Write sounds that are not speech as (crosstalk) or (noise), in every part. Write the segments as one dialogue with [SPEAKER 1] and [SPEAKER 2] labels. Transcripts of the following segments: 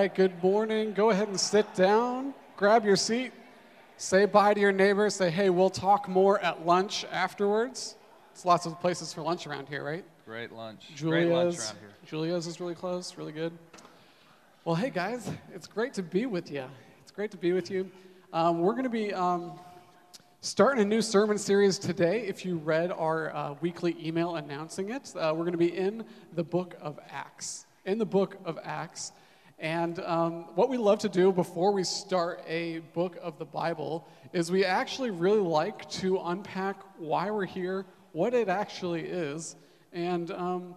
[SPEAKER 1] right, good morning. Go ahead and sit down, grab your seat, say bye to your neighbor, say, hey, we'll talk more at lunch afterwards. It's lots of places for lunch around here, right?
[SPEAKER 2] Great lunch.
[SPEAKER 1] Julia's,
[SPEAKER 2] Great lunch around here.
[SPEAKER 1] Julia's is really close, really good. Well, hey guys, it's great to be with you. It's great to be with you. Um, we're going to be um, starting a new sermon series today. If you read our uh, weekly email announcing it, uh, we're going to be in the book of Acts. In the book of Acts. And um, what we love to do before we start a book of the Bible is we actually really like to unpack why we're here, what it actually is, and um,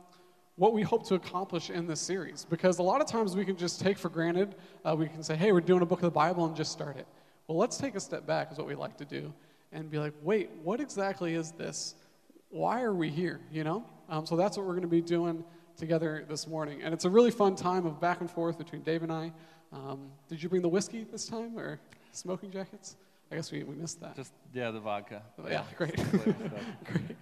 [SPEAKER 1] what we hope to accomplish in this series. Because a lot of times we can just take for granted, uh, we can say, hey, we're doing a book of the Bible and just start it. Well, let's take a step back, is what we like to do, and be like, wait, what exactly is this? Why are we here? You know? Um, so that's what we're going to be doing together this morning. And it's a really fun time of back and forth between Dave and I. Um, did you bring the whiskey this time or smoking jackets? I guess we, we missed that.
[SPEAKER 2] Just, yeah, the vodka.
[SPEAKER 1] yeah, great. (laughs) (laughs) great.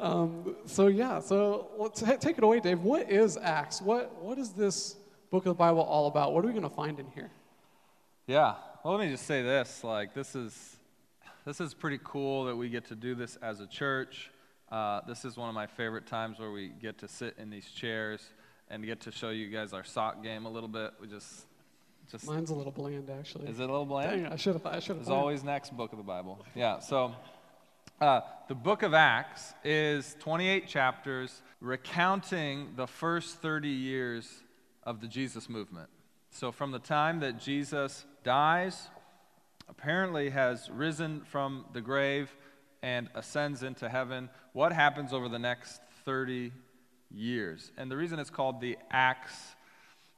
[SPEAKER 1] Um, so, yeah, so let's ha- take it away, Dave. What is Acts? What, what is this book of the Bible all about? What are we going to find in here?
[SPEAKER 2] Yeah. Well, let me just say this. Like, this is, this is pretty cool that we get to do this as a church. Uh, this is one of my favorite times where we get to sit in these chairs and get to show you guys our sock game a little bit. We just, just
[SPEAKER 1] mine's a little bland actually.
[SPEAKER 2] Is it a little bland?
[SPEAKER 1] Dang, I should have. I should have.
[SPEAKER 2] There's always next book of the Bible. Yeah. So, uh, the book of Acts is 28 chapters recounting the first 30 years of the Jesus movement. So, from the time that Jesus dies, apparently has risen from the grave and ascends into heaven, what happens over the next 30 years? And the reason it's called the Acts,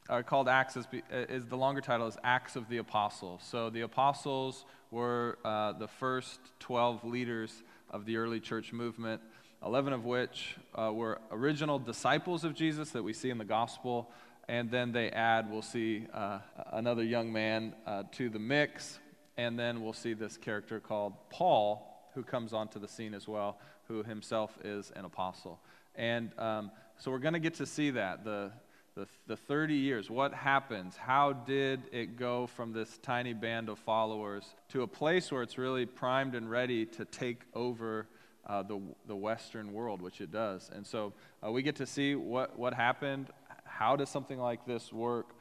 [SPEAKER 2] or called Acts is, is the longer title is Acts of the Apostles. So the apostles were uh, the first 12 leaders of the early church movement, 11 of which uh, were original disciples of Jesus that we see in the gospel. And then they add, we'll see uh, another young man uh, to the mix. And then we'll see this character called Paul, who comes onto the scene as well, who himself is an apostle. And um, so we're going to get to see that the, the, the 30 years. What happens? How did it go from this tiny band of followers to a place where it's really primed and ready to take over uh, the, the Western world, which it does? And so uh, we get to see what, what happened. How does something like this work?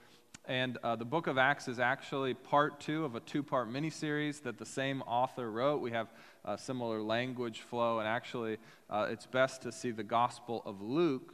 [SPEAKER 2] And uh, the book of Acts is actually part two of a two part miniseries that the same author wrote. We have a similar language flow, and actually, uh, it's best to see the Gospel of Luke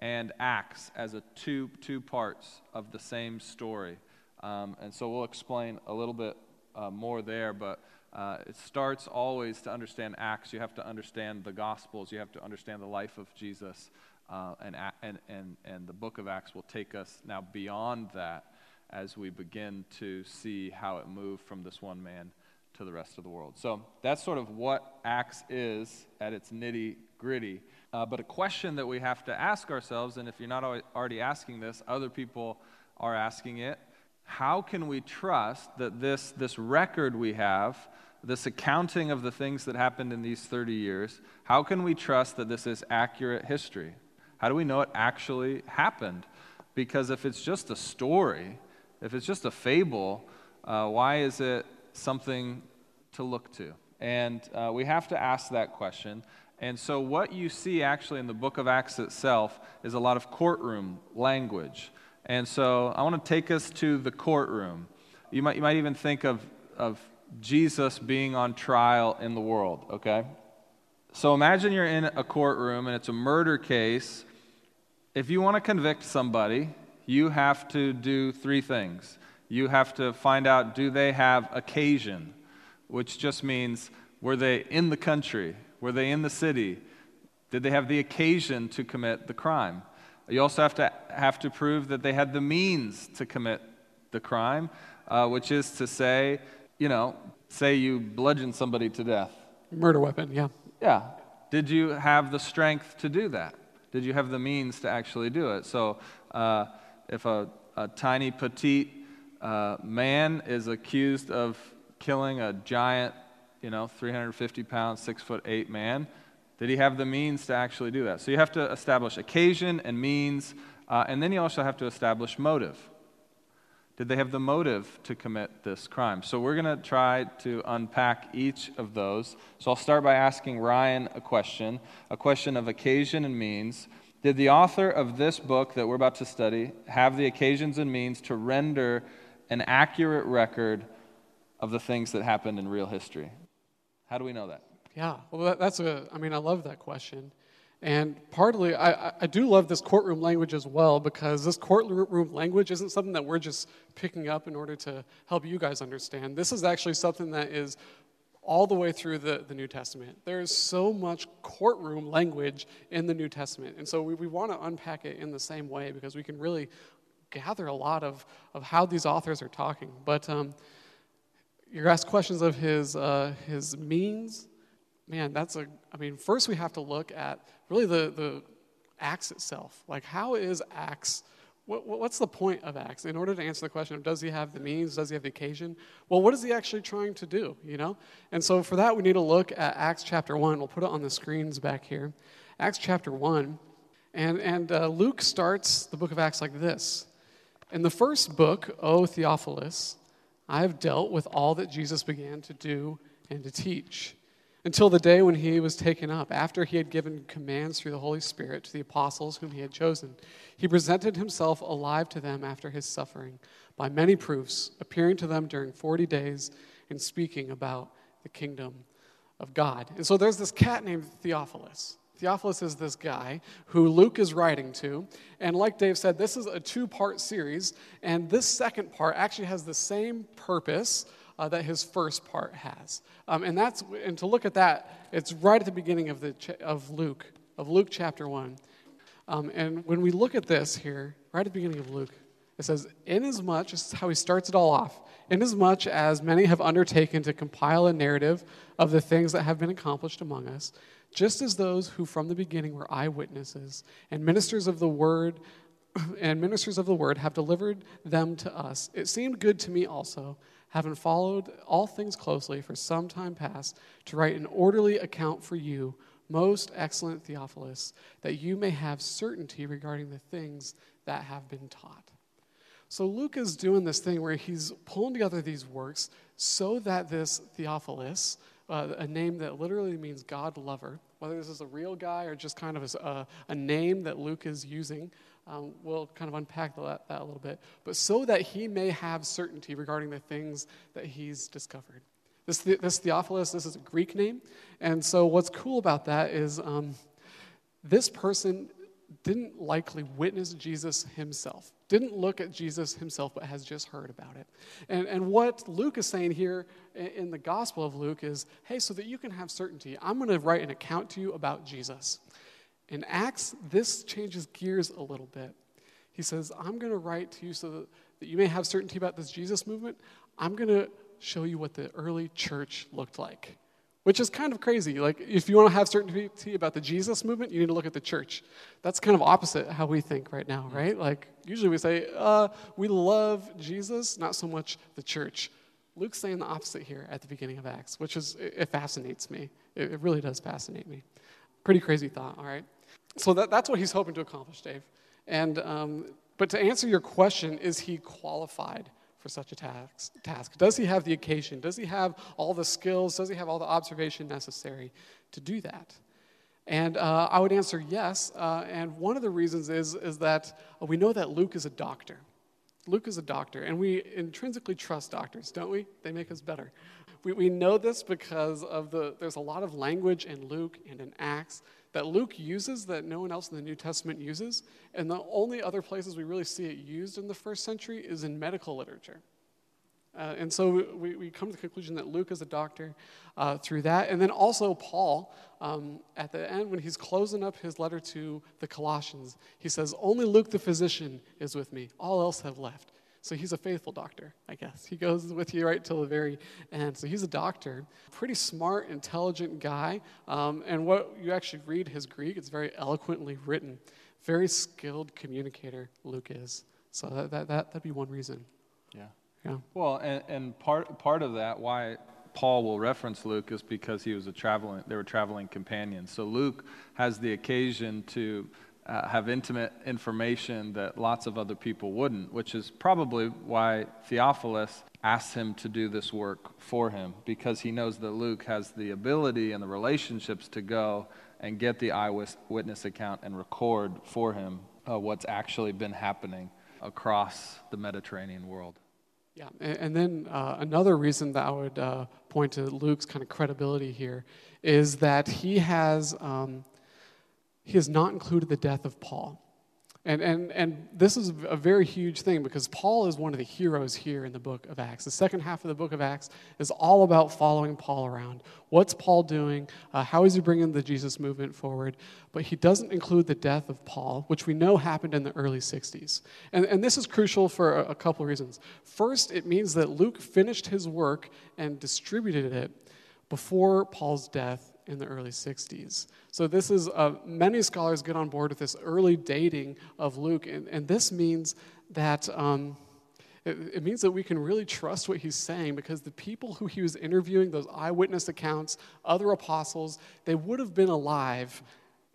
[SPEAKER 2] and Acts as a two, two parts of the same story. Um, and so we'll explain a little bit uh, more there, but uh, it starts always to understand Acts. You have to understand the Gospels, you have to understand the life of Jesus. Uh, and, and, and, and the book of Acts will take us now beyond that as we begin to see how it moved from this one man to the rest of the world. So that's sort of what Acts is at its nitty gritty. Uh, but a question that we have to ask ourselves, and if you're not already asking this, other people are asking it how can we trust that this, this record we have, this accounting of the things that happened in these 30 years, how can we trust that this is accurate history? How do we know it actually happened? Because if it's just a story, if it's just a fable, uh, why is it something to look to? And uh, we have to ask that question. And so, what you see actually in the book of Acts itself is a lot of courtroom language. And so, I want to take us to the courtroom. You might, you might even think of, of Jesus being on trial in the world, okay? So, imagine you're in a courtroom and it's a murder case if you want to convict somebody, you have to do three things. You have to find out do they have occasion, which just means were they in the country? Were they in the city? Did they have the occasion to commit the crime? You also have to have to prove that they had the means to commit the crime, uh, which is to say, you know, say you bludgeon somebody to death.
[SPEAKER 1] Murder weapon, yeah.
[SPEAKER 2] Yeah. Did you have the strength to do that? Did you have the means to actually do it? So, uh, if a, a, tiny, petite uh, man is accused of killing a giant, you know, 350 pound, six foot eight man, did he have the means to actually do that? So, you have to establish occasion and means, uh, and then you also have to establish motive. Did they have the motive to commit this crime? So we're going to try to unpack each of those. So I'll start by asking Ryan a question, a question of occasion and means. Did the author of this book that we're about to study have the occasions and means to render an accurate record of the things that happened in real history? How do we know that?
[SPEAKER 1] Yeah, well, that's a, I mean, I love that question. And partly, I, I do love this courtroom language as well because this courtroom language isn't something that we're just picking up in order to help you guys understand. This is actually something that is all the way through the, the New Testament. There is so much courtroom language in the New Testament. And so we, we want to unpack it in the same way because we can really gather a lot of, of how these authors are talking. But um, you're asked questions of his, uh, his means. Man, that's a, I mean, first we have to look at really the, the Acts itself. Like, how is Acts? What, what's the point of Acts? In order to answer the question of does he have the means, does he have the occasion? Well, what is he actually trying to do, you know? And so for that, we need to look at Acts chapter 1. We'll put it on the screens back here. Acts chapter 1. And, and uh, Luke starts the book of Acts like this In the first book, O Theophilus, I have dealt with all that Jesus began to do and to teach until the day when he was taken up, after he had given commands through the Holy Spirit to the apostles whom he had chosen. He presented himself alive to them after his suffering by many proofs, appearing to them during 40 days and speaking about the kingdom of God. And so there's this cat named Theophilus. Theophilus is this guy who Luke is writing to. And like Dave said, this is a two part series. And this second part actually has the same purpose uh, that his first part has. Um, and that's and to look at that, it's right at the beginning of the of Luke of Luke chapter one. Um, and when we look at this here, right at the beginning of Luke, it says, "Inasmuch," this is how he starts it all off. Inasmuch as many have undertaken to compile a narrative of the things that have been accomplished among us, just as those who from the beginning were eyewitnesses and ministers of the word (clears throat) and ministers of the word have delivered them to us, it seemed good to me also having followed all things closely for some time past, to write an orderly account for you, most excellent Theophilus, that you may have certainty regarding the things that have been taught. So Luke is doing this thing where he's pulling together these works so that this Theophilus, uh, a name that literally means God lover, whether this is a real guy or just kind of a, a name that Luke is using, um, we'll kind of unpack that, that a little bit. But so that he may have certainty regarding the things that he's discovered. This, this Theophilus, this is a Greek name. And so what's cool about that is um, this person didn't likely witness Jesus himself, didn't look at Jesus himself, but has just heard about it. And, and what Luke is saying here in the Gospel of Luke is hey, so that you can have certainty, I'm going to write an account to you about Jesus. In Acts, this changes gears a little bit. He says, I'm going to write to you so that, that you may have certainty about this Jesus movement. I'm going to show you what the early church looked like, which is kind of crazy. Like, if you want to have certainty about the Jesus movement, you need to look at the church. That's kind of opposite how we think right now, right? Like, usually we say, uh, we love Jesus, not so much the church. Luke's saying the opposite here at the beginning of Acts, which is, it fascinates me. It, it really does fascinate me. Pretty crazy thought, all right? So that, that's what he's hoping to accomplish, Dave. And, um, but to answer your question, is he qualified for such a task, task? Does he have the occasion? Does he have all the skills? Does he have all the observation necessary to do that? And uh, I would answer yes. Uh, and one of the reasons is, is that we know that Luke is a doctor. Luke is a doctor, and we intrinsically trust doctors, don't we? They make us better. We, we know this because of the, there's a lot of language in Luke and in Acts that Luke uses that no one else in the New Testament uses. And the only other places we really see it used in the first century is in medical literature. Uh, and so we, we come to the conclusion that Luke is a doctor uh, through that. And then also Paul, um, at the end, when he's closing up his letter to the Colossians, he says, Only Luke the physician is with me, all else have left. So he's a faithful doctor, I guess. He goes with you right till the very end. So he's a doctor, pretty smart, intelligent guy. Um, and what you actually read his Greek, it's very eloquently written. Very skilled communicator, Luke is. So that, that, that, that'd be one reason.
[SPEAKER 2] Yeah. Yeah. Well, and, and part, part of that, why Paul will reference Luke is because he was a traveling, they were traveling companions. So Luke has the occasion to uh, have intimate information that lots of other people wouldn't, which is probably why Theophilus asked him to do this work for him, because he knows that Luke has the ability and the relationships to go and get the eyewitness account and record for him uh, what's actually been happening across the Mediterranean world.
[SPEAKER 1] Yeah, and, then uh, another reason that I would uh, point to Luke's kind of credibility here is that he has um, he has not included the death of Paul. And, and, and this is a very huge thing because Paul is one of the heroes here in the book of Acts. The second half of the book of Acts is all about following Paul around. What's Paul doing? Uh, how is he bringing the Jesus movement forward? But he doesn't include the death of Paul, which we know happened in the early 60s. And, and this is crucial for a, a couple of reasons. First, it means that Luke finished his work and distributed it before Paul's death in the early 60s. So, this is, uh, many scholars get on board with this early dating of Luke, and, and this means that. Um, it, it means that we can really trust what he's saying because the people who he was interviewing, those eyewitness accounts, other apostles, they would have been alive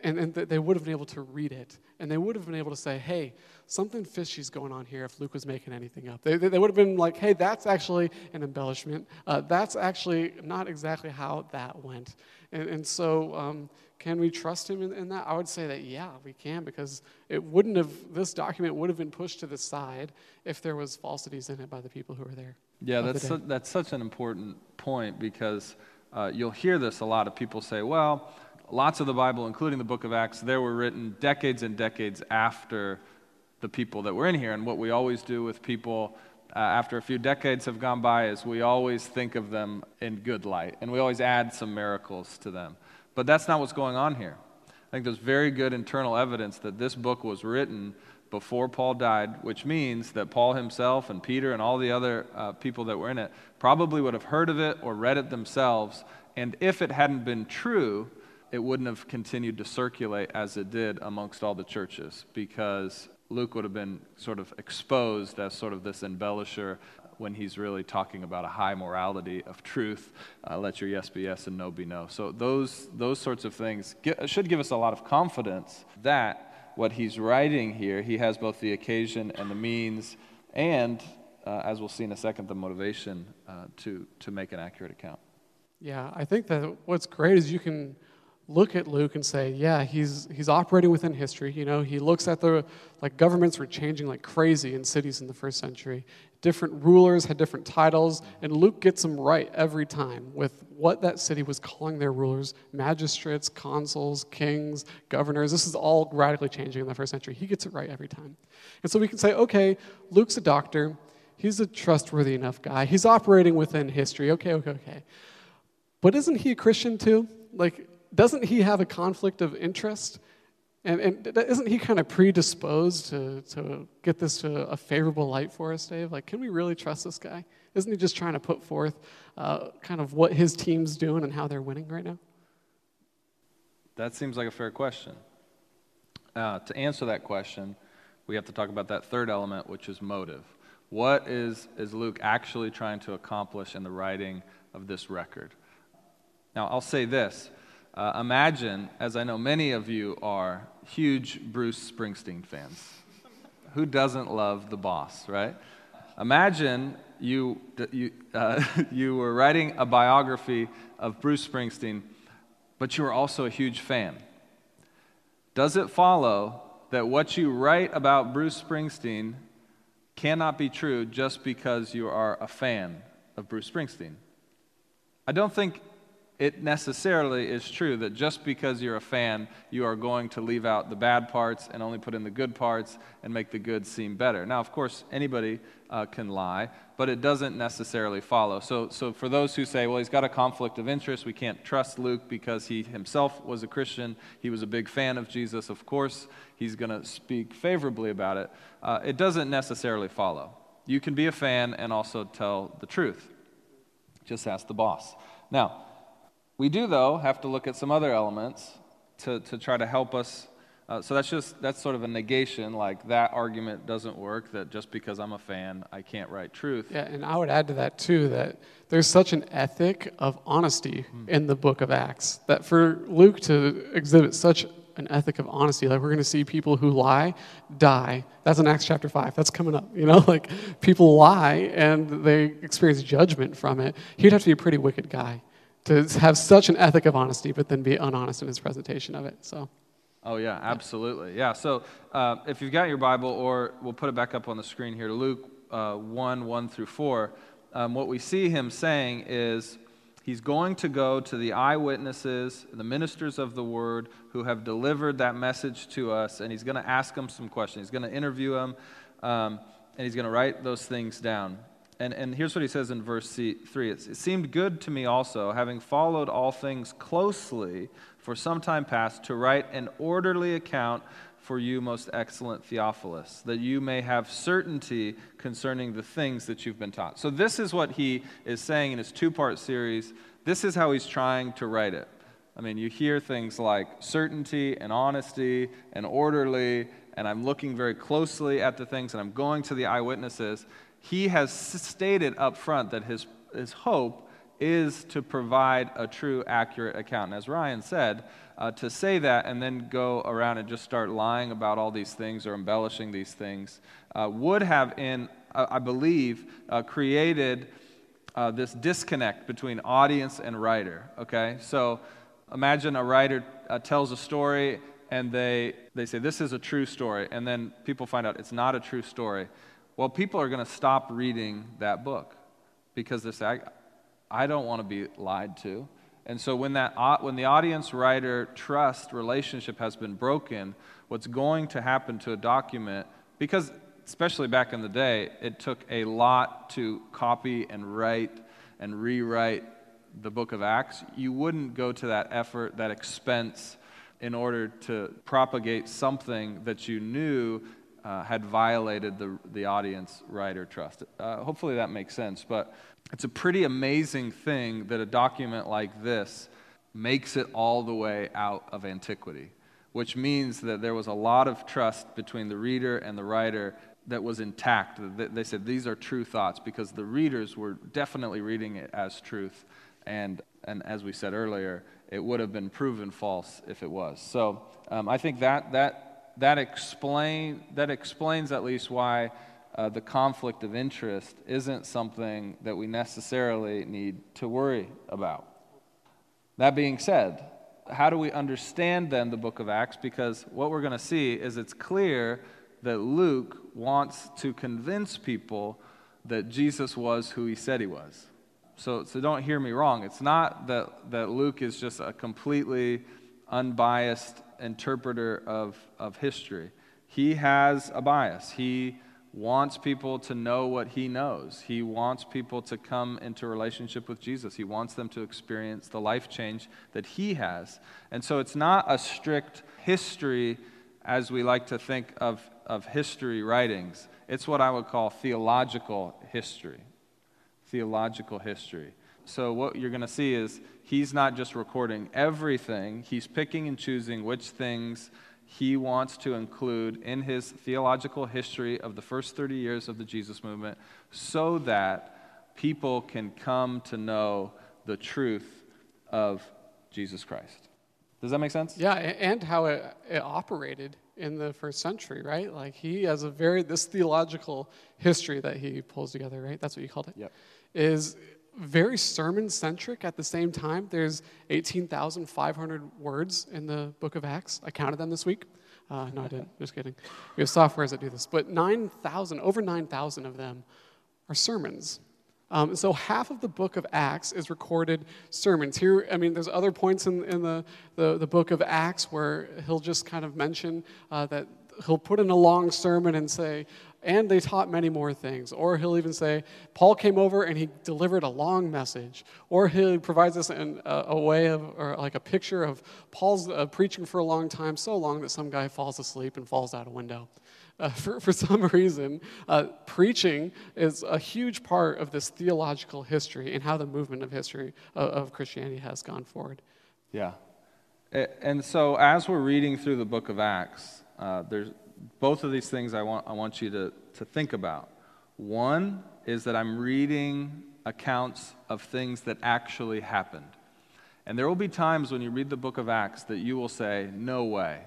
[SPEAKER 1] and, and they would have been able to read it. And they would have been able to say, hey, something fishy's going on here if Luke was making anything up. They, they would have been like, hey, that's actually an embellishment. Uh, that's actually not exactly how that went. And, and so, um, can we trust him in, in, that? I would say that, yeah, we can, because it wouldn't have, this document would have been pushed to the side if there was falsities in it by the people who were there.
[SPEAKER 2] Yeah, that's, su- that's such an important point because uh, you'll hear this a lot of people say, well, lots of the Bible, including the book of Acts, there were written decades and decades after the people that were in here. And what we always do with people uh, after a few decades have gone by is we always think of them in good light and we always add some miracles to them. But that's not what's going on here. I think there's very good internal evidence that this book was written before Paul died, which means that Paul himself and Peter and all the other uh, people that were in it probably would have heard of it or read it themselves. And if it hadn't been true, it wouldn't have continued to circulate as it did amongst all the churches because Luke would have been sort of exposed as sort of this embellisher when he's really talking about a high morality of truth. Uh, let your yes be yes and no be no. So those those sorts of things get, should give us a lot of confidence that what he's writing here, he has both the occasion and the means, and uh, as we'll see in a second, the motivation uh, to to make an accurate account.
[SPEAKER 1] Yeah, I think that what's great is you can look at Luke and say, yeah, he's, he's operating within history. You know, he looks at the, like, governments were changing like crazy in cities in the first century. Different rulers had different titles, and Luke gets them right every time with what that city was calling their rulers magistrates, consuls, kings, governors. This is all radically changing in the first century. He gets it right every time. And so we can say, okay, Luke's a doctor. He's a trustworthy enough guy. He's operating within history. Okay, okay, okay. But isn't he a Christian too? Like, doesn't he have a conflict of interest? And, and isn't he kind of predisposed to, to get this to a favorable light for us, Dave? Like, can we really trust this guy? Isn't he just trying to put forth uh, kind of what his team's doing and how they're winning right now?
[SPEAKER 2] That seems like a fair question. Uh, to answer that question, we have to talk about that third element, which is motive. What is, is Luke actually trying to accomplish in the writing of this record? Now, I'll say this uh, imagine, as I know many of you are, huge Bruce Springsteen fans. Who doesn't love the boss, right? Imagine you, you, (laughs) uh, you were writing a biography of Bruce Springsteen, but you were also a huge fan. Does it follow that what you write about Bruce Springsteen cannot be true just because you are a fan of Bruce Springsteen? I don't think it necessarily is true that just because you're a fan, you are going to leave out the bad parts and only put in the good parts and make the good seem better. Now, of course, anybody uh, can lie, but it doesn't necessarily follow. So, so, for those who say, well, he's got a conflict of interest, we can't trust Luke because he himself was a Christian, he was a big fan of Jesus, of course, he's going to speak favorably about it. Uh, it doesn't necessarily follow. You can be a fan and also tell the truth. Just ask the boss. Now, we do, though, have to look at some other elements to, to try to help us. Uh, so that's just that's sort of a negation, like that argument doesn't work. That just because I'm a fan, I can't write truth.
[SPEAKER 1] Yeah, and I would add to that too that there's such an ethic of honesty mm. in the book of Acts that for Luke to exhibit such an ethic of honesty. Like we're going to see people who lie die. That's in Acts chapter 5. That's coming up. You know, (laughs) like people lie and they experience judgment from it. He'd have to be a pretty wicked guy to have such an ethic of honesty, but then be unhonest in his presentation of it. So.
[SPEAKER 2] Oh, yeah, absolutely. Yeah, so uh, if you've got your Bible, or we'll put it back up on the screen here, Luke uh, 1 1 through 4, um, what we see him saying is he's going to go to the eyewitnesses, the ministers of the word who have delivered that message to us, and he's going to ask them some questions. He's going to interview them, um, and he's going to write those things down. And, and here's what he says in verse 3 It seemed good to me also, having followed all things closely for some time past, to write an orderly account for you, most excellent Theophilus, that you may have certainty concerning the things that you've been taught. So, this is what he is saying in his two part series. This is how he's trying to write it. I mean, you hear things like certainty and honesty and orderly, and I'm looking very closely at the things, and I'm going to the eyewitnesses. He has stated up front that his, his hope is to provide a true, accurate account. And as Ryan said, uh, to say that and then go around and just start lying about all these things or embellishing these things uh, would have, in uh, I believe, uh, created uh, this disconnect between audience and writer. Okay, so imagine a writer uh, tells a story and they they say this is a true story, and then people find out it's not a true story. Well, people are going to stop reading that book because they say, I don't want to be lied to. And so when, that, uh, when the audience writer trust relationship has been broken, what's going to happen to a document, because especially back in the day, it took a lot to copy and write and rewrite the book of Acts, you wouldn't go to that effort, that expense, in order to propagate something that you knew uh, had violated the, the audience writer trust. Uh, hopefully that makes sense. But it's a pretty amazing thing that a document like this makes it all the way out of antiquity, which means that there was a lot of trust between the reader and the writer that was intact. They said these are true thoughts because the readers were definitely reading it as truth. And, and as we said earlier, it would have been proven false if it was. So um, I think that, that, that, explain, that explains at least why uh, the conflict of interest isn't something that we necessarily need to worry about. That being said, how do we understand then the book of Acts? Because what we're going to see is it's clear that Luke wants to convince people that Jesus was who he said he was. So, so don't hear me wrong. It's not that, that Luke is just a completely unbiased interpreter of, of history. He has a bias. He wants people to know what he knows. He wants people to come into relationship with Jesus. He wants them to experience the life change that he has. And so it's not a strict history as we like to think of, of history writings. It's what I would call theological history. Theological history. So, what you're going to see is he's not just recording everything, he's picking and choosing which things he wants to include in his theological history of the first 30 years of the Jesus movement so that people can come to know the truth of Jesus Christ. Does that make sense?
[SPEAKER 1] Yeah, and how it, it operated in the first century, right? Like he has a very, this theological history that he pulls together, right? That's what you called it.
[SPEAKER 2] Yep.
[SPEAKER 1] Is very sermon centric at the same time. There's 18,500 words in the book of Acts. I counted them this week. Uh, no, I didn't. Just kidding. We have softwares that do this. But 9,000, over 9,000 of them are sermons. Um, so half of the book of Acts is recorded sermons. Here, I mean, there's other points in, in the, the, the book of Acts where he'll just kind of mention uh, that he'll put in a long sermon and say, and they taught many more things. Or he'll even say, Paul came over and he delivered a long message. Or he provides us in a, a way of, or like a picture of Paul's uh, preaching for a long time, so long that some guy falls asleep and falls out a window. Uh, (laughs) for, for some reason, uh, preaching is a huge part of this theological history and how the movement of history of, of Christianity has gone forward.
[SPEAKER 2] Yeah. And so, as we're reading through the book of Acts, uh, there's, both of these things I want, I want you to, to think about. One is that I'm reading accounts of things that actually happened. And there will be times when you read the book of Acts that you will say, No way.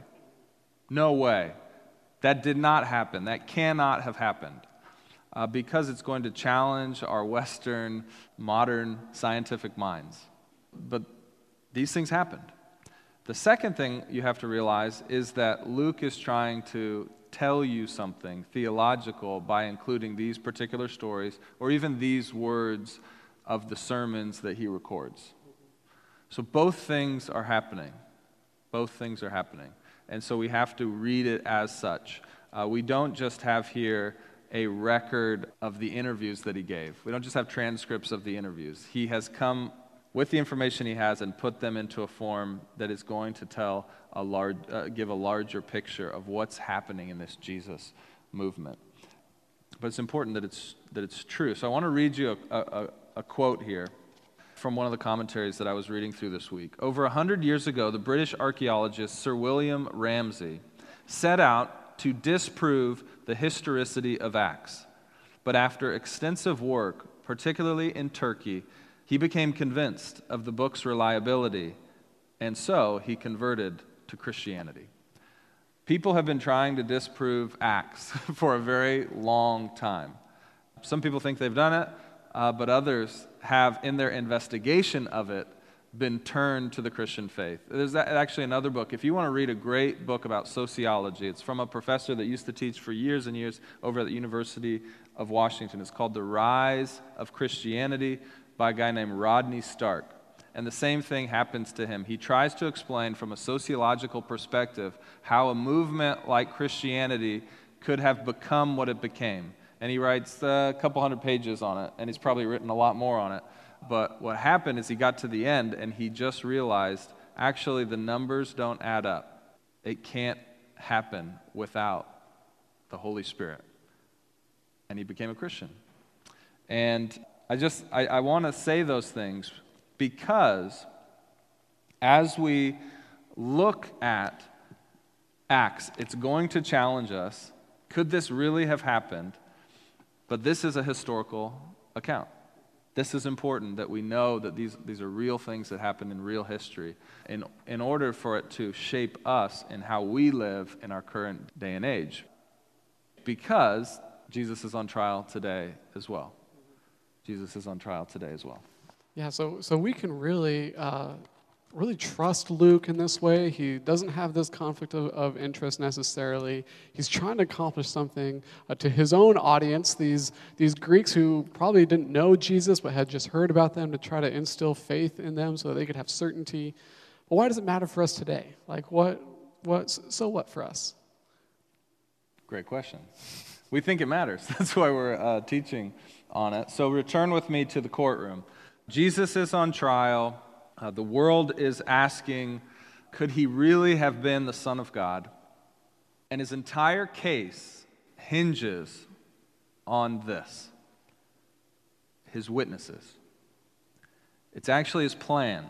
[SPEAKER 2] No way. That did not happen. That cannot have happened. Uh, because it's going to challenge our Western, modern scientific minds. But these things happened. The second thing you have to realize is that Luke is trying to tell you something theological by including these particular stories or even these words of the sermons that he records. So both things are happening. Both things are happening. And so we have to read it as such. Uh, we don't just have here a record of the interviews that he gave. We don't just have transcripts of the interviews. He has come with the information he has and put them into a form that is going to tell a large, uh, give a larger picture of what's happening in this Jesus movement. But it's important that it's, that it's true. So I want to read you a, a, a quote here from one of the commentaries that I was reading through this week. Over a hundred years ago, the British archaeologist Sir William Ramsay set out to disprove the historicity of Acts. But after extensive work, particularly in Turkey, he became convinced of the book's reliability, and so he converted to Christianity. People have been trying to disprove Acts (laughs) for a very long time. Some people think they've done it, uh, but others have, in their investigation of it, been turned to the Christian faith. There's actually another book. If you want to read a great book about sociology, it's from a professor that used to teach for years and years over at the University of Washington. It's called The Rise of Christianity by a guy named Rodney Stark. And the same thing happens to him. He tries to explain from a sociological perspective how a movement like Christianity could have become what it became. And he writes a couple hundred pages on it, and he's probably written a lot more on it. But what happened is he got to the end and he just realized actually the numbers don't add up. It can't happen without the Holy Spirit. And he became a Christian. And I just, I, I want to say those things because as we look at Acts, it's going to challenge us. Could this really have happened? But this is a historical account. This is important that we know that these, these are real things that happened in real history in, in order for it to shape us in how we live in our current day and age. Because Jesus is on trial today as well. Jesus is on trial today as well.
[SPEAKER 1] Yeah, so, so we can really, uh, really trust Luke in this way. He doesn't have this conflict of, of interest necessarily. He's trying to accomplish something uh, to his own audience, these, these Greeks who probably didn't know Jesus but had just heard about them to try to instill faith in them so that they could have certainty. But why does it matter for us today? Like, what, what, so what for us?
[SPEAKER 2] Great question. (laughs) We think it matters. (laughs) That's why we're uh, teaching on it. So return with me to the courtroom. Jesus is on trial. Uh, the world is asking, could he really have been the Son of God? And his entire case hinges on this his witnesses. It's actually his plan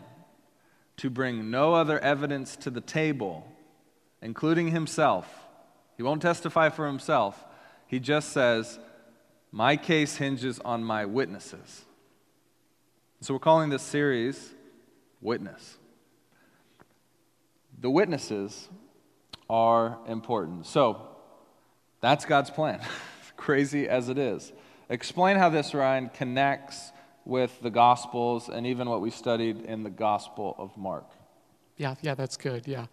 [SPEAKER 2] to bring no other evidence to the table, including himself. He won't testify for himself. He just says, my case hinges on my witnesses. So we're calling this series Witness. The witnesses are important. So that's God's plan, (laughs) crazy as it is. Explain how this, Ryan, connects with the Gospels and even what we studied in the Gospel of Mark.
[SPEAKER 1] Yeah, yeah, that's good. Yeah.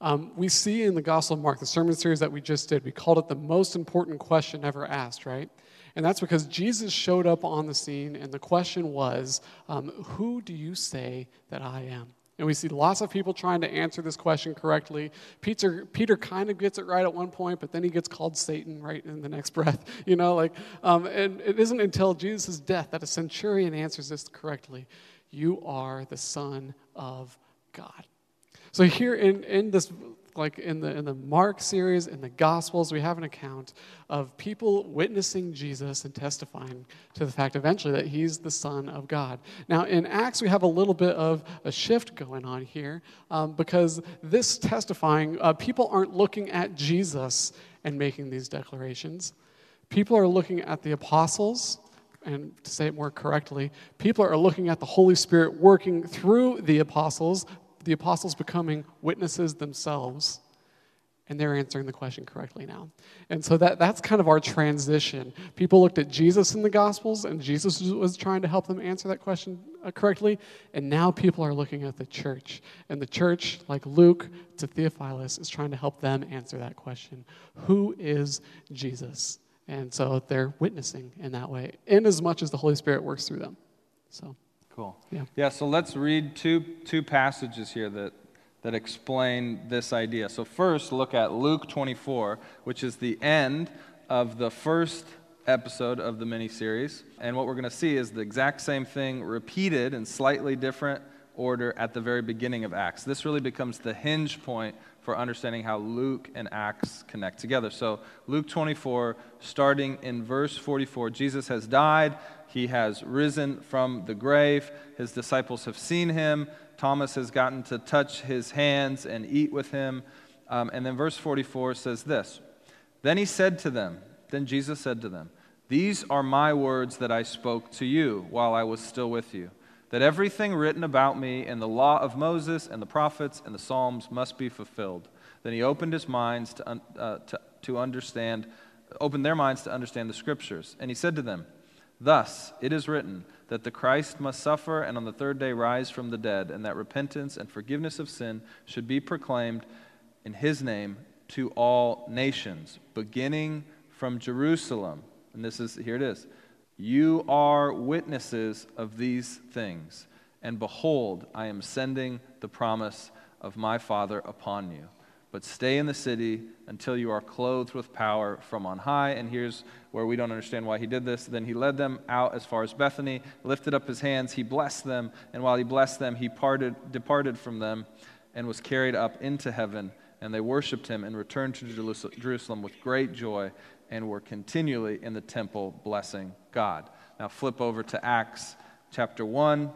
[SPEAKER 1] Um, we see in the Gospel of Mark, the sermon series that we just did, we called it the most important question ever asked, right? And that's because Jesus showed up on the scene, and the question was, um, Who do you say that I am? And we see lots of people trying to answer this question correctly. Peter, Peter kind of gets it right at one point, but then he gets called Satan right in the next (laughs) breath. You know, like, um, and it isn't until Jesus' death that a centurion answers this correctly You are the Son of God. So here in, in this like in the, in the Mark series, in the Gospels, we have an account of people witnessing Jesus and testifying to the fact eventually that he's the Son of God. Now, in Acts, we have a little bit of a shift going on here um, because this testifying, uh, people aren't looking at Jesus and making these declarations. People are looking at the apostles and to say it more correctly, people are looking at the Holy Spirit working through the apostles, the apostles becoming witnesses themselves and they're answering the question correctly now. And so that, that's kind of our transition. People looked at Jesus in the Gospels, and Jesus was trying to help them answer that question uh, correctly. And now people are looking at the church. And the church, like Luke to Theophilus, is trying to help them answer that question Who is Jesus? And so they're witnessing in that way, in as much as the Holy Spirit works through them. So.
[SPEAKER 2] Cool.
[SPEAKER 1] Yeah.
[SPEAKER 2] Yeah, so let's read two, two passages here that that explain this idea. So, first, look at Luke 24, which is the end of the first episode of the mini series. And what we're going to see is the exact same thing repeated in slightly different order at the very beginning of Acts. This really becomes the hinge point for understanding how Luke and Acts connect together. So, Luke 24, starting in verse 44, Jesus has died, he has risen from the grave, his disciples have seen him. Thomas has gotten to touch his hands and eat with him. Um, and then verse 44 says this Then he said to them, Then Jesus said to them, These are my words that I spoke to you while I was still with you, that everything written about me in the law of Moses and the prophets and the Psalms must be fulfilled. Then he opened his minds to, uh, to, to understand, opened their minds to understand the scriptures. And he said to them, Thus it is written, that the Christ must suffer and on the third day rise from the dead, and that repentance and forgiveness of sin should be proclaimed in his name to all nations, beginning from Jerusalem. And this is, here it is. You are witnesses of these things. And behold, I am sending the promise of my Father upon you but stay in the city until you are clothed with power from on high. And here's where we don't understand why he did this. Then he led them out as far as Bethany, lifted up his hands, he blessed them, and while he blessed them, he parted, departed from them and was carried up into heaven. And they worshiped him and returned to Jerusalem with great joy and were continually in the temple blessing God. Now flip over to Acts chapter 1.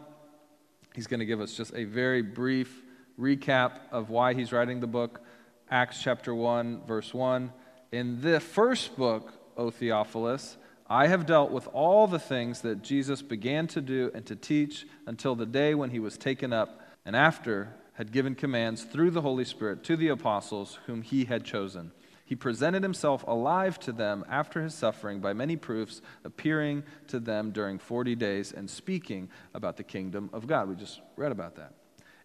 [SPEAKER 2] He's going to give us just a very brief recap of why he's writing the book. Acts chapter 1, verse 1. In the first book, O Theophilus, I have dealt with all the things that Jesus began to do and to teach until the day when he was taken up, and after had given commands through the Holy Spirit to the apostles whom he had chosen. He presented himself alive to them after his suffering by many proofs, appearing to them during 40 days and speaking about the kingdom of God. We just read about that.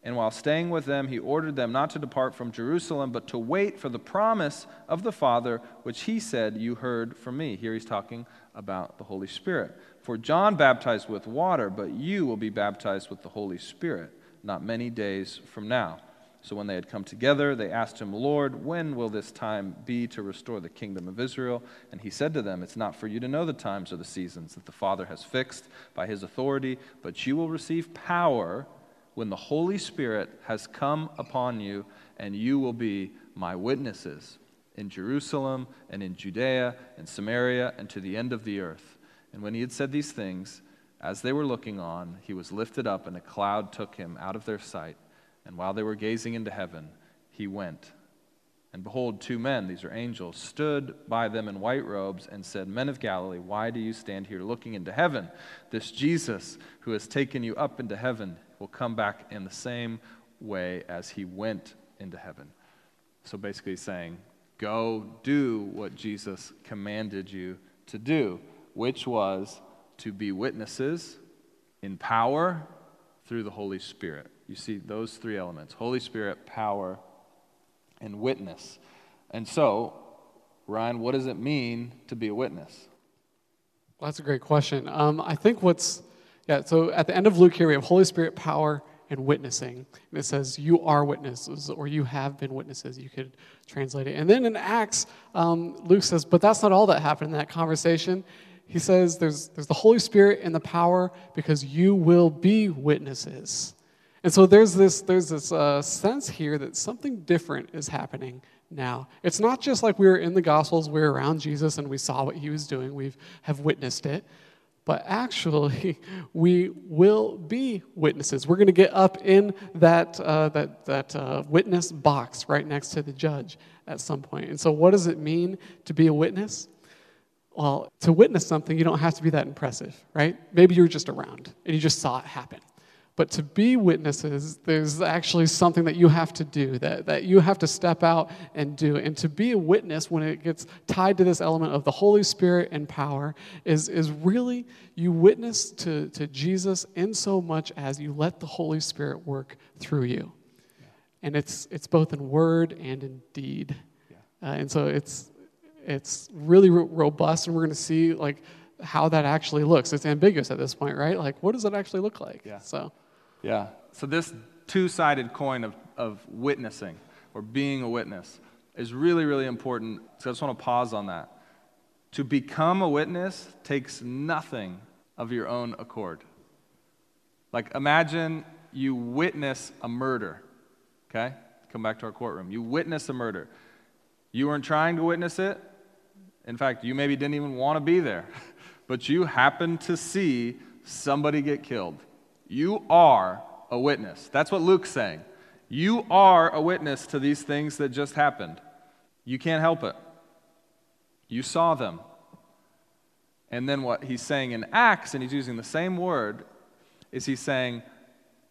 [SPEAKER 2] And while staying with them, he ordered them not to depart from Jerusalem, but to wait for the promise of the Father, which he said, You heard from me. Here he's talking about the Holy Spirit. For John baptized with water, but you will be baptized with the Holy Spirit not many days from now. So when they had come together, they asked him, Lord, when will this time be to restore the kingdom of Israel? And he said to them, It's not for you to know the times or the seasons that the Father has fixed by his authority, but you will receive power when the Holy Spirit has come upon you, and you will be my witnesses in Jerusalem and in Judea and Samaria and to the end of the earth. And when he had said these things, as they were looking on, he was lifted up, and a cloud took him out of their sight. And while they were gazing into heaven, he went. And behold, two men, these are angels, stood by them in white robes and said, Men of Galilee, why do you stand here looking into heaven? This Jesus who has taken you up into heaven will come back in the same way as he went into heaven. So basically, saying, Go do what Jesus commanded you to do, which was to be witnesses in power through the Holy Spirit. You see those three elements Holy Spirit, power, and witness. And so, Ryan, what does it mean to be a witness?
[SPEAKER 1] Well, that's a great question. Um, I think what's yeah, so at the end of Luke here, we have Holy Spirit power and witnessing. And it says, You are witnesses, or you have been witnesses. You could translate it. And then in Acts, um, Luke says, But that's not all that happened in that conversation. He says, there's, there's the Holy Spirit and the power because you will be witnesses. And so there's this, there's this uh, sense here that something different is happening now. It's not just like we were in the Gospels, we were around Jesus and we saw what he was doing, we have witnessed it but actually (laughs) we will be witnesses. We're going to get up in that, uh, that, that uh, witness box right next to the judge at some point. And so, what does it mean to be a witness? Well, to witness something, you don't have to be that impressive, right? Maybe you're just around and you just saw it happen. But to be witnesses, there's actually something that you have to do, that, that you have to step out and do. And to be a witness, when it gets tied to this element of the Holy Spirit and power, is, is really you witness to, to Jesus in so much as you let the Holy Spirit work through you. And it's, it's both in word and in deed. Uh, and so it's, it's really ro- robust, and we're going to see like how that actually looks. It's ambiguous at this point, right? Like, what does it actually look like?
[SPEAKER 2] Yeah.
[SPEAKER 1] So.
[SPEAKER 2] Yeah. So this two-sided coin of, of witnessing or being a witness is really, really important. So I just want to pause on that. To become a witness takes nothing of your own accord. Like imagine you witness a murder, okay? Come back to our courtroom. You witness a murder. You weren't trying to witness it. In fact, you maybe didn't even want to be there, (laughs) but you happened to see somebody get killed. You are a witness. That's what Luke's saying. You are a witness to these things that just happened. You can't help it. You saw them. And then what he's saying in Acts, and he's using the same word, is he's saying,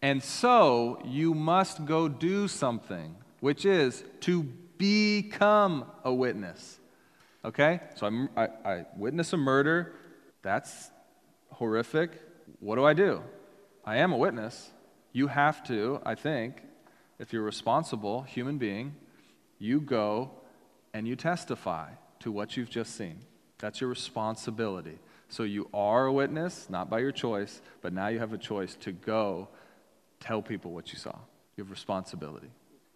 [SPEAKER 2] and so you must go do something, which is to become a witness. Okay? So I'm, I, I witness a murder. That's horrific. What do I do? I am a witness. You have to, I think, if you're a responsible human being, you go and you testify to what you've just seen. That's your responsibility. So you are a witness, not by your choice, but now you have a choice to go tell people what you saw. You have responsibility.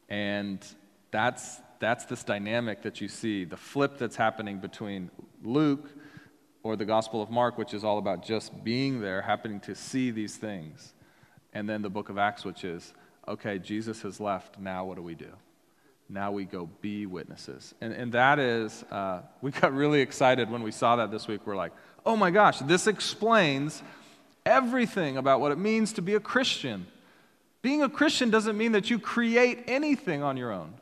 [SPEAKER 2] And that's, that's this dynamic that you see, the flip that's happening between Luke or the Gospel of Mark, which is all about just being there, happening to see these things. And then the book of Acts, which is, okay, Jesus has left, now what do we do? Now we go be witnesses. And, and that is, uh, we got really excited when we saw that this week. We're like, oh my gosh, this explains everything about what it means to be a Christian. Being a Christian doesn't mean that you create anything on your own.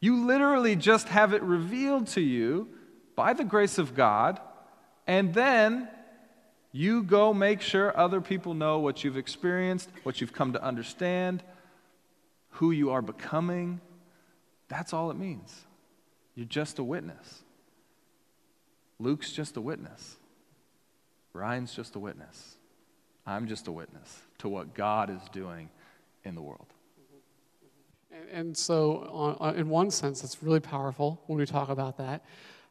[SPEAKER 2] You literally just have it revealed to you by the grace of God and then you go make sure other people know what you've experienced, what you've come to understand, who you are becoming. That's all it means. You're just a witness. Luke's just a witness. Ryan's just a witness. I'm just a witness to what God is doing in the world.
[SPEAKER 1] And, so, uh, in one sense, it's really powerful when we talk about that.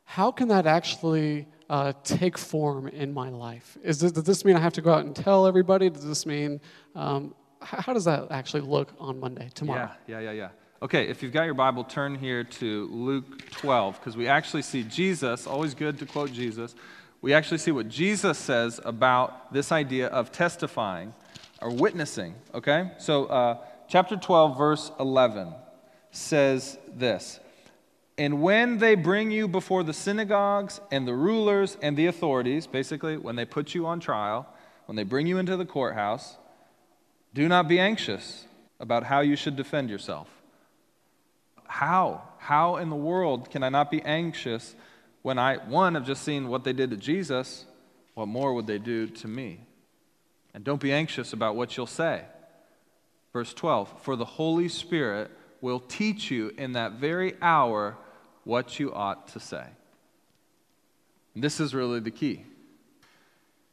[SPEAKER 1] How can that actually uh, take form in my life? Is this, does this mean I have to go out and tell everybody? Does this mean, um, how does that actually look on Monday, tomorrow?
[SPEAKER 2] Yeah, yeah, yeah, yeah. Okay, if you've got your Bible, turn here to Luke 12, because we actually see Jesus, always good to quote Jesus. We actually see what Jesus says about this idea of testifying or witnessing, okay? So, uh, chapter 12, verse 11 says this and when they bring you before the synagogues and the rulers and the authorities, basically, when they put you on trial, when they bring you into the courthouse, do not be anxious about how you should defend yourself. How? How in the world can I not be anxious when I, one, have just seen what they did to Jesus? What more would they do to me? And don't be anxious about what you'll say. Verse 12 For the Holy Spirit will teach you in that very hour what you ought to say. This is really the key.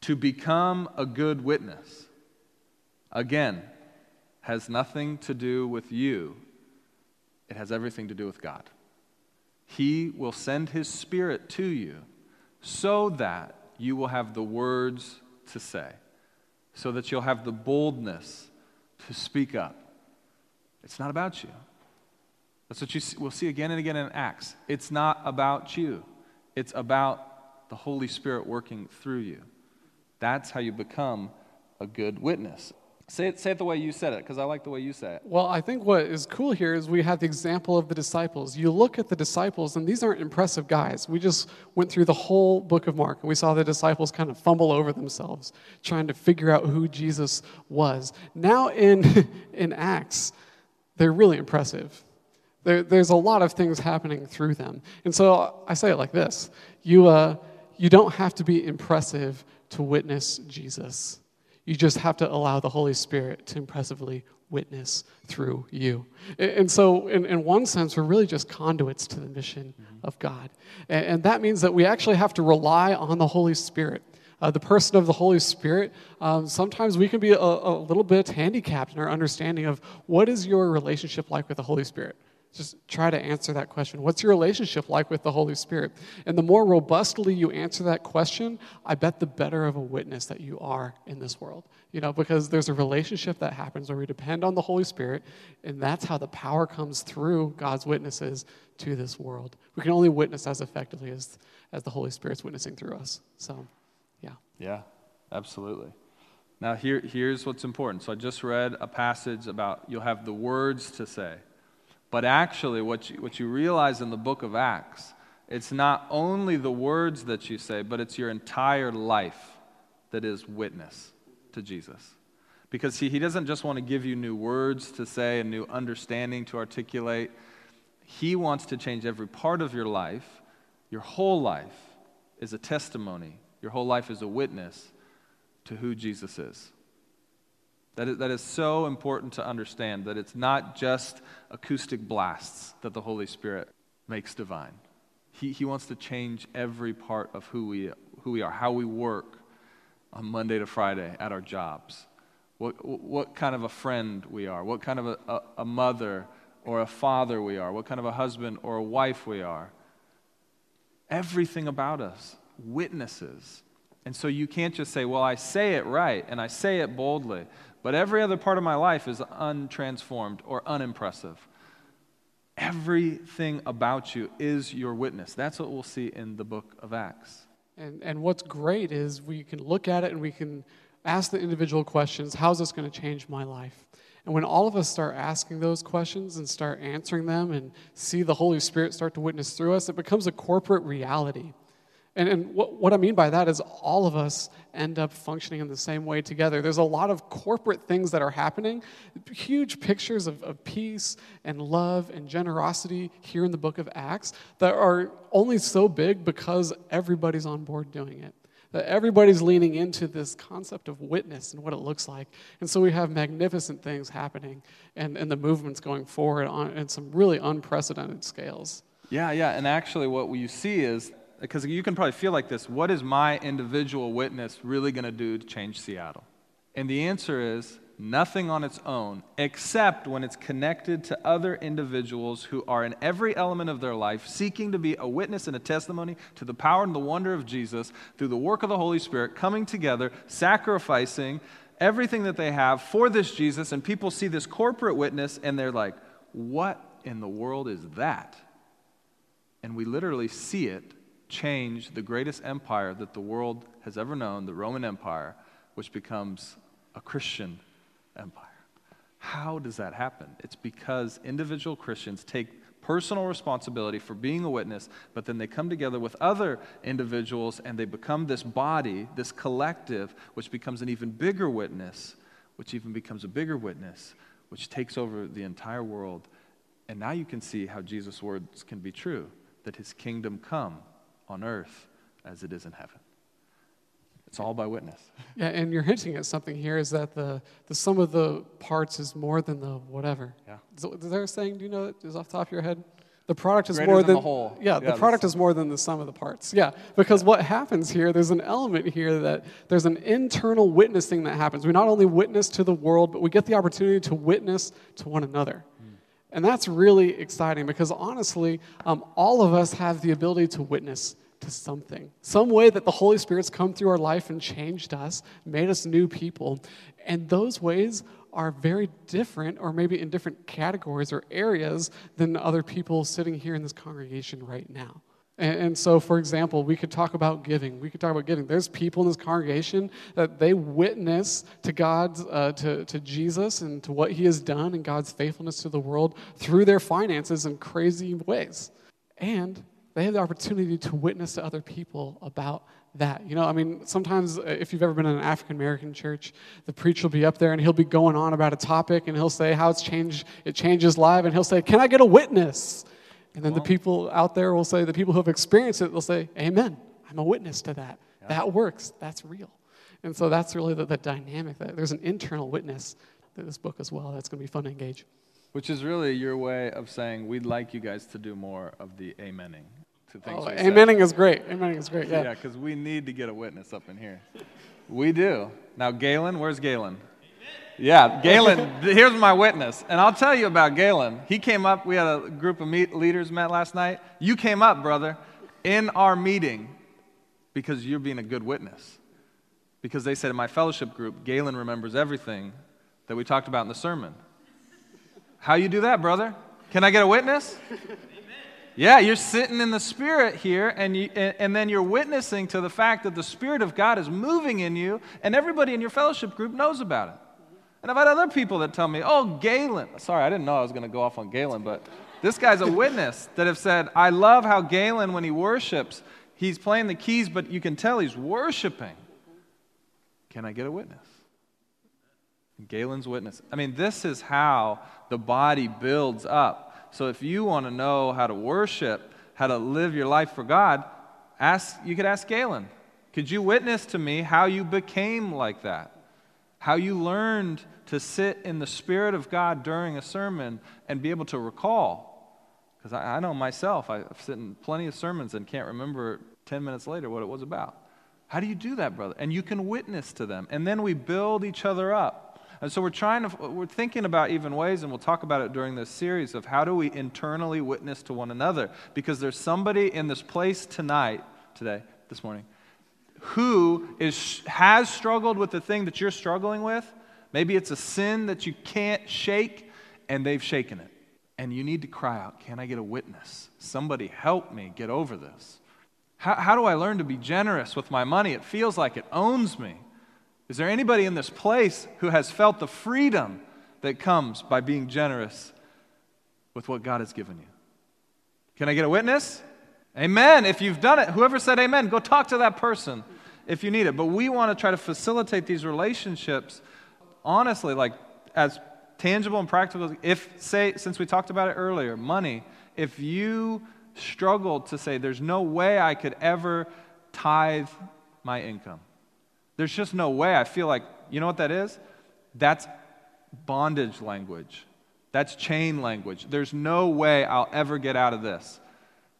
[SPEAKER 2] To become a good witness, again, has nothing to do with you, it has everything to do with God. He will send His Spirit to you so that you will have the words to say, so that you'll have the boldness to speak up. It's not about you. That's what you see, we'll see again and again in Acts. It's not about you, it's about the Holy Spirit working through you. That's how you become a good witness. Say it, say it the way you said it, because I like the way you say it.
[SPEAKER 1] Well, I think what is cool here is we have the example of the disciples. You look at the disciples, and these aren't impressive guys. We just went through the whole book of Mark, and we saw the disciples kind of fumble over themselves, trying to figure out who Jesus was. Now in, (laughs) in Acts, they're really impressive. There, there's a lot of things happening through them. And so I say it like this you, uh, you don't have to be impressive to witness Jesus. You just have to allow the Holy Spirit to impressively witness through you. And so, in, in one sense, we're really just conduits to the mission mm-hmm. of God. And, and, that means that we actually have to rely on the Holy Spirit. Uh, the person of the Holy Spirit, um, sometimes we can be a, a little bit handicapped in our understanding of what is your relationship like with the Holy Spirit. Just try to answer that question. What's your relationship like with the Holy Spirit? And the more robustly you answer that question, I bet the better of a witness that you are in this world. You know, because there's a relationship that happens where we depend on the Holy Spirit, and that's how the power comes through God's witnesses to this world. We can only witness as effectively as, as the Holy Spirit's witnessing through us. So, yeah.
[SPEAKER 2] Yeah, absolutely. Now, here, here's what's important. So, I just read a passage about you'll have the words to say. But actually, what you, what you realize in the book of Acts, it's not only the words that you say, but it's your entire life that is witness to Jesus. Because he, he doesn't just want to give you new words to say and new understanding to articulate. He wants to change every part of your life. Your whole life is a testimony, your whole life is a witness to who Jesus is. That is, that is so important to understand that it's not just acoustic blasts that the Holy Spirit makes divine. He, he wants to change every part of who we, who we are, how we work on Monday to Friday at our jobs, what, what kind of a friend we are, what kind of a, a, a mother or a father we are, what kind of a husband or a wife we are. Everything about us witnesses. And so you can't just say, well, I say it right and I say it boldly. But every other part of my life is untransformed or unimpressive. Everything about you is your witness. That's what we'll see in the book of Acts.
[SPEAKER 1] And, and what's great is we can look at it and we can ask the individual questions how's this going to change my life? And when all of us start asking those questions and start answering them and see the Holy Spirit start to witness through us, it becomes a corporate reality. And, and what, what I mean by that is all of us end up functioning in the same way together. There's a lot of corporate things that are happening, huge pictures of, of peace and love and generosity here in the book of Acts that are only so big because everybody's on board doing it. That everybody's leaning into this concept of witness and what it looks like. And so we have magnificent things happening and, and the movement's going forward on, on some really unprecedented scales.
[SPEAKER 2] Yeah, yeah. And actually, what you see is because you can probably feel like this what is my individual witness really going to do to change Seattle? And the answer is nothing on its own, except when it's connected to other individuals who are in every element of their life seeking to be a witness and a testimony to the power and the wonder of Jesus through the work of the Holy Spirit, coming together, sacrificing everything that they have for this Jesus. And people see this corporate witness and they're like, what in the world is that? And we literally see it change the greatest empire that the world has ever known, the Roman Empire, which becomes a Christian empire. How does that happen? It's because individual Christians take personal responsibility for being a witness, but then they come together with other individuals and they become this body, this collective, which becomes an even bigger witness, which even becomes a bigger witness, which takes over the entire world. And now you can see how Jesus' words can be true that his kingdom come on earth as it is in heaven. It's all by witness. (laughs)
[SPEAKER 1] Yeah, and you're hinting at something here is that the, the sum of the parts is more than the whatever.
[SPEAKER 2] Yeah.
[SPEAKER 1] Is, is there a saying, do you know that is off the top of your head? The product is
[SPEAKER 2] Greater
[SPEAKER 1] more
[SPEAKER 2] than,
[SPEAKER 1] than,
[SPEAKER 2] the whole.
[SPEAKER 1] Yeah, yeah the product is more than the sum of the parts. Yeah, because what happens here, there's an element here that there's an internal witnessing that happens. We not only witness to the world, but we get the opportunity to witness to one another. Mm. And that's really exciting because honestly, um, all of us have the ability to witness to something, some way that the Holy Spirit's come through our life and changed us, made us new people. And those ways are very different, or maybe in different categories or areas than other people sitting here in this congregation right now. And, and, so, for example, we could talk about giving. We could talk about giving. There's people in this congregation that they witness to God, uh, to, to Jesus, and to what He has done and God's faithfulness to the world through their finances in crazy ways. And they have the opportunity to witness to other people about that. You know, I mean, sometimes uh, if you've ever been in an African American church, the preacher will be up there and he'll be going on about a topic and he'll say how it's changed, it changes life, and he'll say, Can I get a witness? And then the people out there will say, the people who have experienced it, they'll say, Amen. I'm a witness to that. That works. That's real. And so that's really the, the dynamic. That there's an internal witness to this book as well. That's going to be fun to engage.
[SPEAKER 2] Which is really your way of saying we'd like you guys to do more of the amening to things.
[SPEAKER 1] Oh,
[SPEAKER 2] we said.
[SPEAKER 1] amening is great. Amening is great.
[SPEAKER 2] Yeah,
[SPEAKER 1] Yeah.
[SPEAKER 2] because we need to get a witness up in here. We do. Now, Galen, where's Galen? Yeah, Galen, (laughs) here's my witness. And I'll tell you about Galen. He came up, we had a group of meet, leaders met last night. You came up, brother, in our meeting because you're being a good witness. Because they said in my fellowship group, Galen remembers everything that we talked about in the sermon. How you do that, brother? Can I get a witness? (laughs) Yeah, you're sitting in the Spirit here, and, you, and, and then you're witnessing to the fact that the Spirit of God is moving in you, and everybody in your fellowship group knows about it. And I've had other people that tell me, oh, Galen. Sorry, I didn't know I was going to go off on Galen, but this guy's a witness that have said, I love how Galen, when he worships, he's playing the keys, but you can tell he's worshiping. Can I get a witness? Galen's witness. I mean, this is how the body builds up. So if you want to know how to worship, how to live your life for God, ask you could ask Galen. Could you witness to me how you became like that? How you learned to sit in the Spirit of God during a sermon and be able to recall? Because I, I know myself, I've sit in plenty of sermons and can't remember 10 minutes later what it was about. How do you do that, brother? And you can witness to them. And then we build each other up. And so we're trying to, we're thinking about even ways, and we'll talk about it during this series, of how do we internally witness to one another. Because there's somebody in this place tonight, today, this morning, who is, has struggled with the thing that you're struggling with. Maybe it's a sin that you can't shake, and they've shaken it. And you need to cry out, Can I get a witness? Somebody help me get over this. How, how do I learn to be generous with my money? It feels like it owns me. Is there anybody in this place who has felt the freedom that comes by being generous with what God has given you? Can I get a witness? Amen. If you've done it, whoever said amen, go talk to that person if you need it. But we want to try to facilitate these relationships honestly, like as tangible and practical. If, say, since we talked about it earlier, money, if you struggle to say, there's no way I could ever tithe my income, there's just no way. I feel like, you know what that is? That's bondage language. That's chain language. There's no way I'll ever get out of this.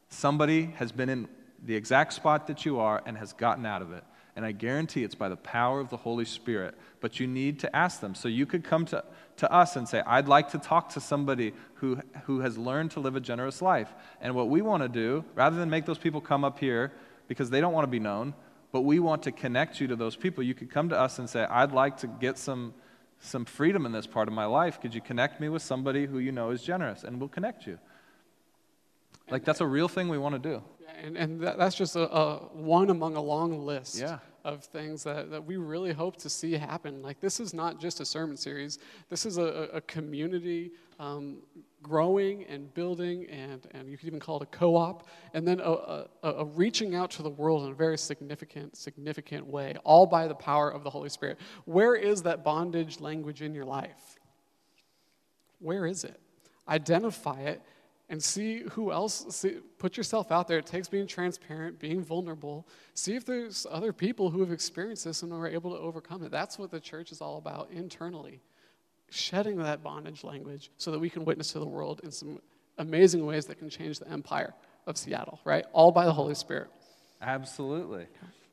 [SPEAKER 2] Somebody has been in the exact spot that you are and has gotten out of it. And I guarantee it's by the power of the Holy Spirit. But you need to ask them. So you could come to, to us and say, I'd like to talk to somebody who, who has learned to live a generous life. And what we want to do, rather than make those people come up here because they don't want to be known, but we want to connect you to those people, you could come to us and say, I'd like to get some, some freedom in this part of my life. Could you connect me with somebody who you know is generous? And we'll connect you. Like, that's a real thing we want to do.
[SPEAKER 1] And, and that's just a, a one among a long list
[SPEAKER 2] Yeah.
[SPEAKER 1] Of things that, that we really hope to see happen. Like, this is not just a sermon series, this is a, a community um, growing and building, and, and you could even call it a co op, and then a, a, a reaching out to the world in a very significant, significant way, all by the power of the Holy Spirit. Where is that bondage language in your life? Where is it? Identify it and see who else see, put yourself out there. It takes being transparent being vulnerable. See if there's other people who have experienced this and are able to overcome it. That's what the church is all about internally shedding that bondage language so that we can witness to the world in some amazing ways that can change the empire of seattle right? All by the holy spirit.
[SPEAKER 2] Absolutely.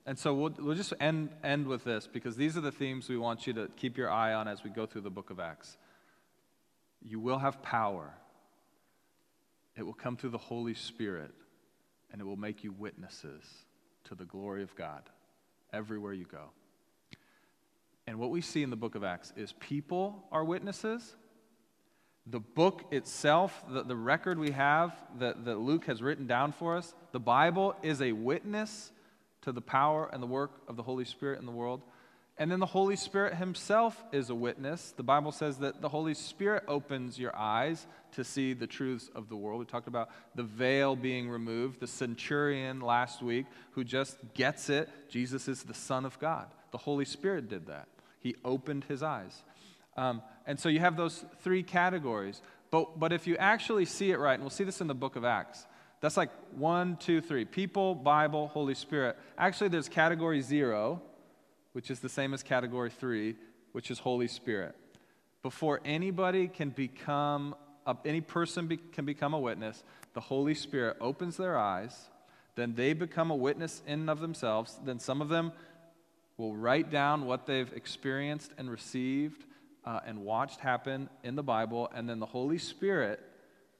[SPEAKER 2] And so we'll, we'll just end, end with this because these are the themes we want you to keep your eye on as we go through the book of Acts. You will have power, it will come through the Holy Spirit, and it will make you witnesses to the glory of God everywhere you go. And what we see in the book of Acts is people are witnesses. The book itself, the, the record we have that, that Luke has written down for us, the Bible is a witness to the power and the work of the Holy Spirit in the world. And then the Holy Spirit Himself is a witness. The Bible says that the Holy Spirit opens your eyes to see the truths of the world. We talked about the veil being removed. The centurion last week who just gets it Jesus is the Son of God. The Holy Spirit did that, He opened his eyes. Um, and so you have those three categories. But, but if you actually see it right, and we'll see this in the book of Acts, That's like one, two, three. People, Bible, Holy Spirit. Actually, there's category zero, which is the same as category three, which is Holy Spirit. Before anybody can become, a, any person be, can become a witness, the Holy Spirit opens their eyes, then they become a witness in and of themselves. Then some of them will write down what they've experienced and received uh, and watched happen in the Bible, and then the Holy Spirit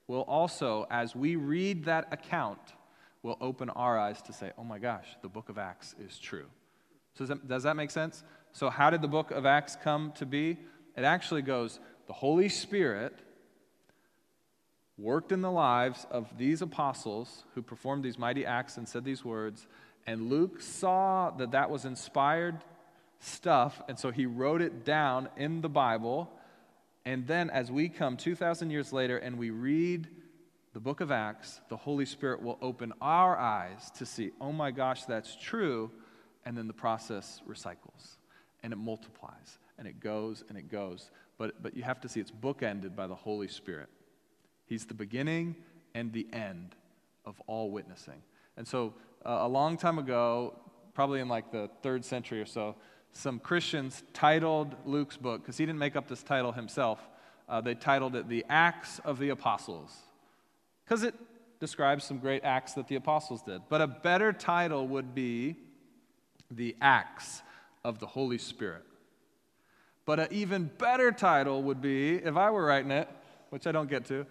[SPEAKER 2] will also, as we read that account, will open our eyes to say, oh my gosh, the book of Acts is true. So does that, does that make sense? So, how did the book of Acts come to be? It actually goes, the Holy Spirit worked in the lives of these apostles who performed these mighty acts and said these words, and Luke saw that that was inspired stuff, and so he wrote it down in the Bible and then, as we come 2,000 years later and we read the book of Acts, the Holy Spirit will open our eyes to see, oh my gosh, that's true. And then the process recycles and it multiplies and it goes and it goes. But, but you have to see it's bookended by the Holy Spirit. He's the beginning and the end of all witnessing. And so, uh, a long time ago, probably in like the third century or so, some Christians titled Luke's book, because he didn't make up this title himself, uh, they titled it The Acts of the Apostles, because it describes some great acts that the apostles did. But a better title would be The Acts of the Holy Spirit. But an even better title would be, if I were writing it, which I don't get to,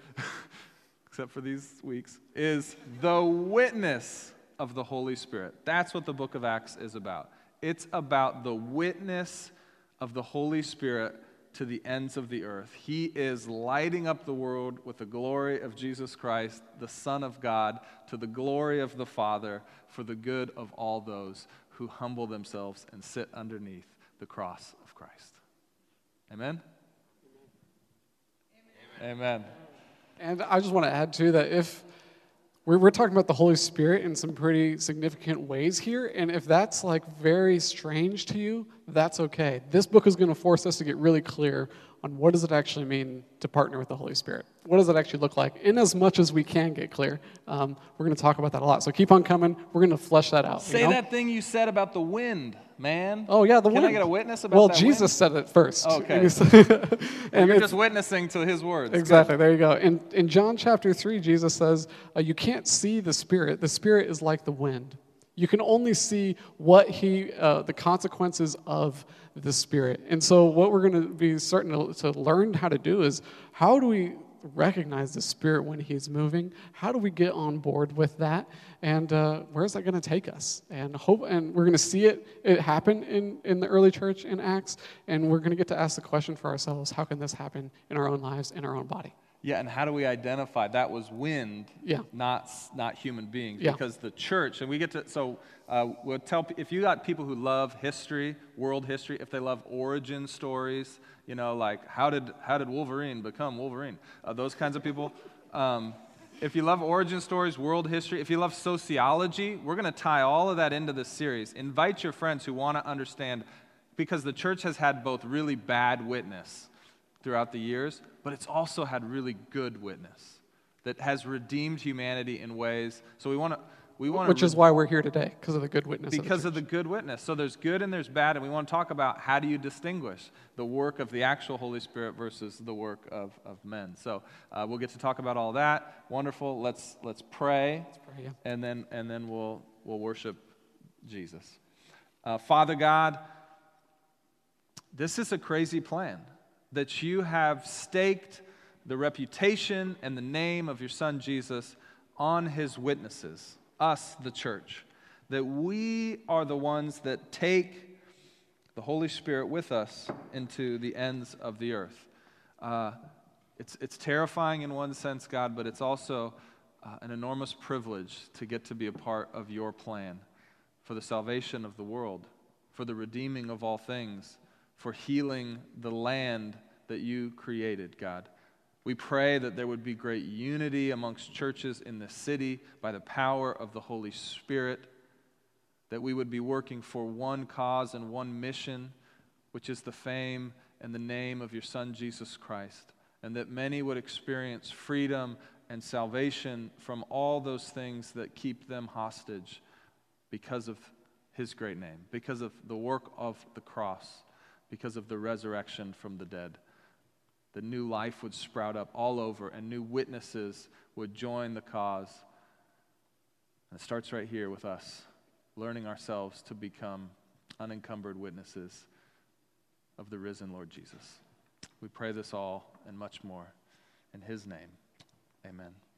[SPEAKER 2] (laughs) except for these weeks, is The Witness of the Holy Spirit. That's what the book of Acts is about. It's about the witness of the Holy Spirit to the ends of the earth. He is lighting up the world with the glory of Jesus Christ, the Son of God, to the glory of the Father, for the good of all those who humble themselves and sit underneath the cross of Christ. Amen? Amen. Amen.
[SPEAKER 1] And I just want to add, too, that if we're, we're talking about the Holy Spirit in some pretty significant ways here. And if that's like very strange to you, that's okay. This book is going to force us to get really clear on what does it actually mean to partner with the Holy Spirit. What does it actually look like? In as much as we can get clear, um, we're going to talk about that a lot. So keep on coming. We're going to flesh that out.
[SPEAKER 2] Say
[SPEAKER 1] you know?
[SPEAKER 2] that thing you said about the wind, man.
[SPEAKER 1] Oh yeah, the
[SPEAKER 2] Can
[SPEAKER 1] wind.
[SPEAKER 2] I get a witness about
[SPEAKER 1] well,
[SPEAKER 2] that Well,
[SPEAKER 1] Jesus
[SPEAKER 2] wind?
[SPEAKER 1] said it first.
[SPEAKER 2] Okay. (laughs)
[SPEAKER 1] and, (laughs)
[SPEAKER 2] And you're just witnessing to his words. Good.
[SPEAKER 1] Exactly. There you go. In, in John chapter 3, Jesus says, uh, You can't see the Spirit. The Spirit is like the wind. You can only see what he, uh, the consequences of the Spirit. And so, what we're going to be starting to, to learn how to do is how do we recognize the Spirit when He's moving? How do we get on board with that? And uh, where is that going to take us? And hope, and we're going to see it, it happen in, in the early church in Acts. And we're going to get to ask the question for ourselves how can this happen in our own lives, in our own body?
[SPEAKER 2] Yeah, and how do we identify that was wind,
[SPEAKER 1] Yeah.
[SPEAKER 2] not not human beings?
[SPEAKER 1] Yeah.
[SPEAKER 2] Because the church, and we get to so uh, we'll tell if you got people who love history, world history, if they love origin stories, you know, like how did how did Wolverine become Wolverine? Uh, those kinds of people. Um, if you love origin stories, world history, if you love sociology, we're going to tie all of that into this series. Invite your friends who want to understand, because the church has had both really bad witness throughout the years, but it's also had really good witness that has redeemed humanity in ways. So we want to we want
[SPEAKER 1] Which
[SPEAKER 2] to
[SPEAKER 1] is why we're here today, because of the good witness.
[SPEAKER 2] because
[SPEAKER 1] of
[SPEAKER 2] of the good witness. So there's good and there's bad, and we want to talk about how do you distinguish the work of the actual Holy Spirit versus the work of, of men. So uh, we'll get to talk about all that. Wonderful. Let's let's pray,
[SPEAKER 1] pray, yeah.
[SPEAKER 2] and then and then we'll we'll worship Jesus. Uh, Father God, this is a crazy plan that you have staked the reputation and the name of your son Jesus on his witnesses, us, the church. That we are the ones that take the Holy Spirit with us into the ends of the earth. Uh, it's, it's terrifying in one sense, God, but it's also uh, an enormous privilege to get to be a part of your plan for the salvation of the world, for the redeeming of all things, for healing the land that you created, God. We pray that there would be great unity amongst churches in the city by the power of the Holy Spirit, that we would be working for one cause and one mission, which is the fame and the name of your Son, Jesus Christ, and that many would experience freedom and salvation from all those things that keep them hostage because of his great name, because of the work of the cross, because of the resurrection from the dead. The new life would sprout up all over, and new witnesses would join the cause. And it starts right here with us, learning ourselves to become unencumbered witnesses of the risen Lord Jesus. We pray this all and much more in his name. Amen.